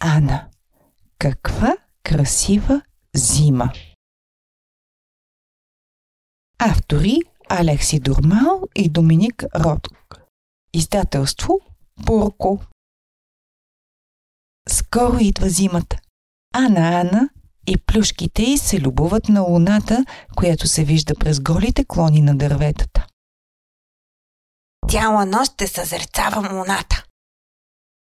Ана. Каква красива зима! Автори Алекси Дурмал и Доминик Ротк. Издателство Бурко. Скоро идва зимата. Ана Ана и плюшките й се любоват на луната, която се вижда през голите клони на дърветата. Цяла нощ ще съзерцавам луната.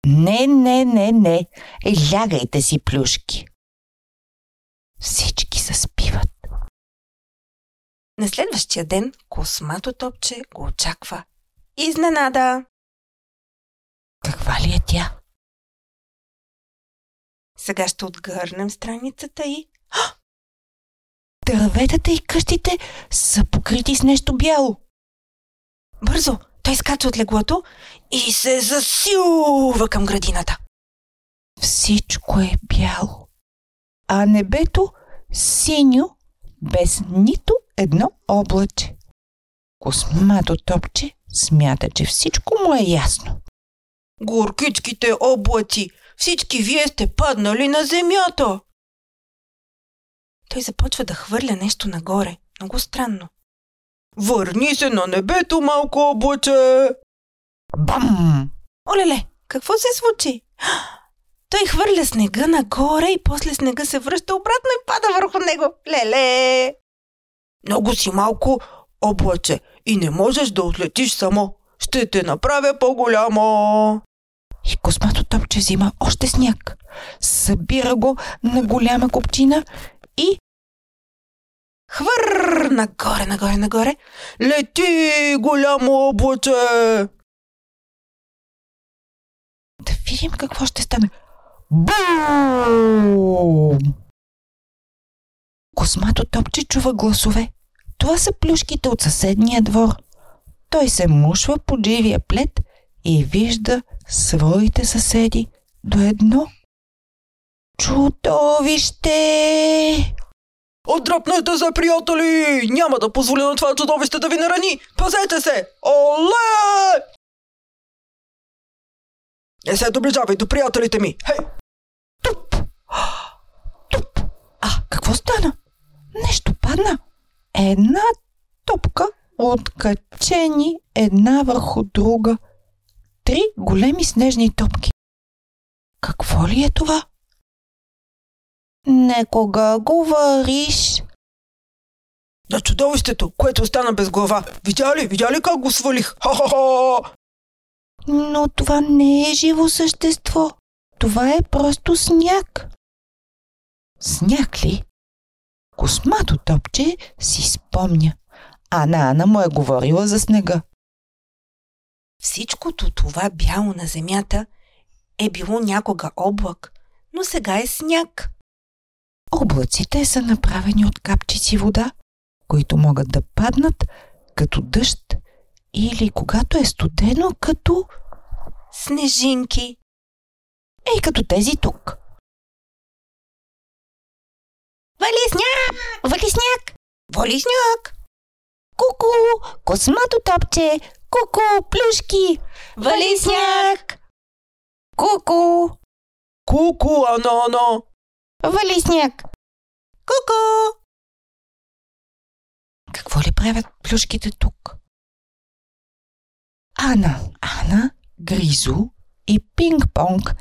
Не, не, не, не. Е, лягайте си, плюшки. Всички заспиват. На следващия ден космато топче го очаква. Изненада! Каква ли е тя? Сега ще отгърнем страницата и... Дърветата и къщите са покрити с нещо бяло. Бързо! Той скача от леглото и се засилва към градината. Всичко е бяло, а небето синьо, без нито едно облаче. Космато топче смята, че всичко му е ясно. Горкичките облаци, всички вие сте паднали на земята. Той започва да хвърля нещо нагоре. Много странно. Върни се на небето, малко облаче! Бам! Олеле, какво се случи? Той хвърля снега нагоре и после снега се връща обратно и пада върху него. Леле! Много си малко облаче и не можеш да отлетиш само. Ще те направя по-голямо. И космато топче взима още сняг. Събира го на голяма копчина и Хвър! Нагоре, нагоре, нагоре. Лети, голямо облаче! да видим какво ще стане. Бум! Космато топче чува гласове. Това са плюшките от съседния двор. Той се мушва под живия плед и вижда своите съседи до едно. Чудовище! Отдръпнете се, приятели! Няма да позволя на това чудовище да ви нарани! Пазете се! Оле! Не се доближавай до приятелите ми! Хей! Туп! Туп! А, какво стана? Нещо падна. Една топка откачени една върху друга. Три големи снежни топки. Какво ли е това? Некога говориш. На чудовището, което остана без глава. Видя ли? Видя ли как го свалих? Ха-ха-ха! Но това не е живо същество. Това е просто сняг. Сняг ли? Космато топче си спомня. Ана Ана му е говорила за снега. Всичкото това бяло на земята е било някога облак, но сега е сняг. Облаците са направени от капчици вода, които могат да паднат като дъжд или когато е студено като... Снежинки. Ей, като тези тук. Вали сняг! Вали сняг! Вали сняг! Куку! Космато топче! Куку! Плюшки! Вали сняг! Куку! Ку-ку, ано-ано! Вали сняг! Ку-ку! Какво ли правят плюшките тук? Ана, Ана, Гризо и Пинг-понг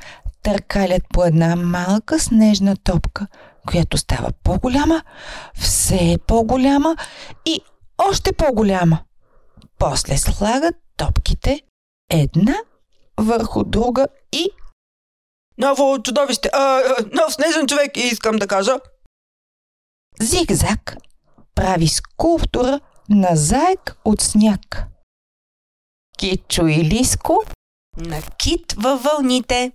търкалят по една малка снежна топка, която става по-голяма, все по-голяма и още по-голяма. После слагат топките една върху друга и Ново чудовище, а, нов снежен човек, искам да кажа. зигзаг прави скулптура на заек от сняг. Кичо и Лиско, На кит във вълните.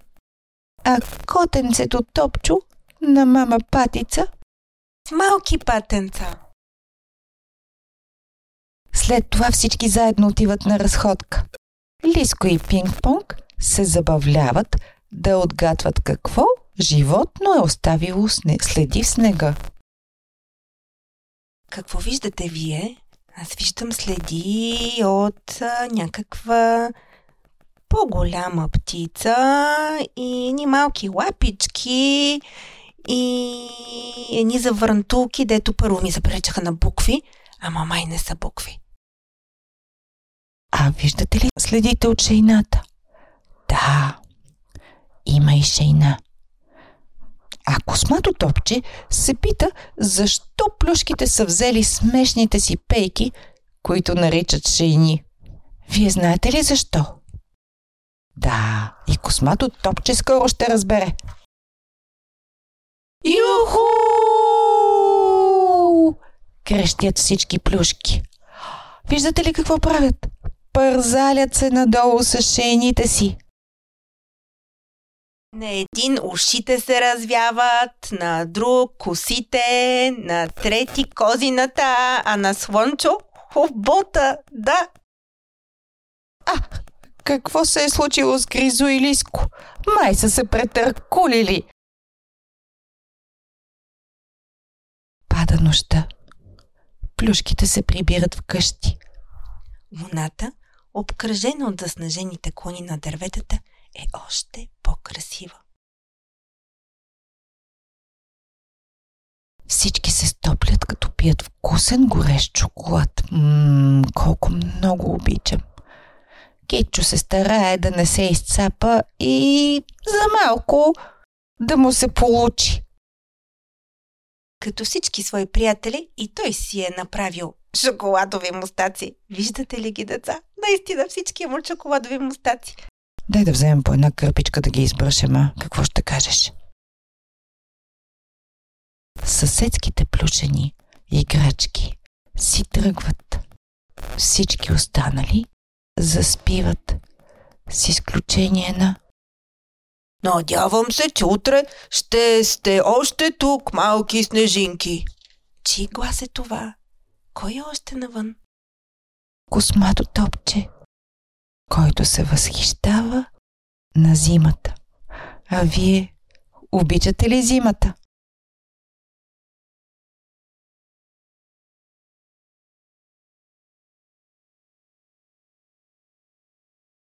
а котенцето Топчо на мама Патица С малки патенца. След това всички заедно отиват на разходка. Лиско и Пинг-понг се забавляват да отгадват какво животно е оставило следи в снега. Какво виждате вие? Аз виждам следи от а, някаква по-голяма птица и ни малки лапички и едни завърнтулки, дето първо ми запречаха на букви, ама май не са букви. А виждате ли следите от шейната? Да, има и шейна. А космато топче се пита защо плюшките са взели смешните си пейки, които наричат шейни. Вие знаете ли защо? Да, и космато топче скоро ще разбере. Юху! Крещят всички плюшки. Виждате ли какво правят? Пързалят се надолу с шейните си. На един ушите се развяват, на друг косите, на трети козината, а на слънчо бота, да. А, какво се е случило с Гризо и Лиско? Май са се претъркулили. Пада нощта. Плюшките се прибират в къщи. Луната, обкръжена от заснежените клони на дърветата, е още по-красива. Всички се стоплят, като пият вкусен горещ шоколад. Ммм, колко много обичам. Китчо се старае да не се изцапа и за малко да му се получи. Като всички свои приятели и той си е направил шоколадови мустаци. Виждате ли ги, деца? Наистина всички имат шоколадови мустаци. Дай да вземем по една кърпичка да ги избръшем, а? Какво ще кажеш? Съседските плюшени играчки си тръгват. Всички останали заспиват, с изключение на... Надявам се, че утре ще сте още тук, малки снежинки. Чи глас е това? Кой е още навън? Космато топче, който се възхищава на зимата. А вие обичате ли зимата?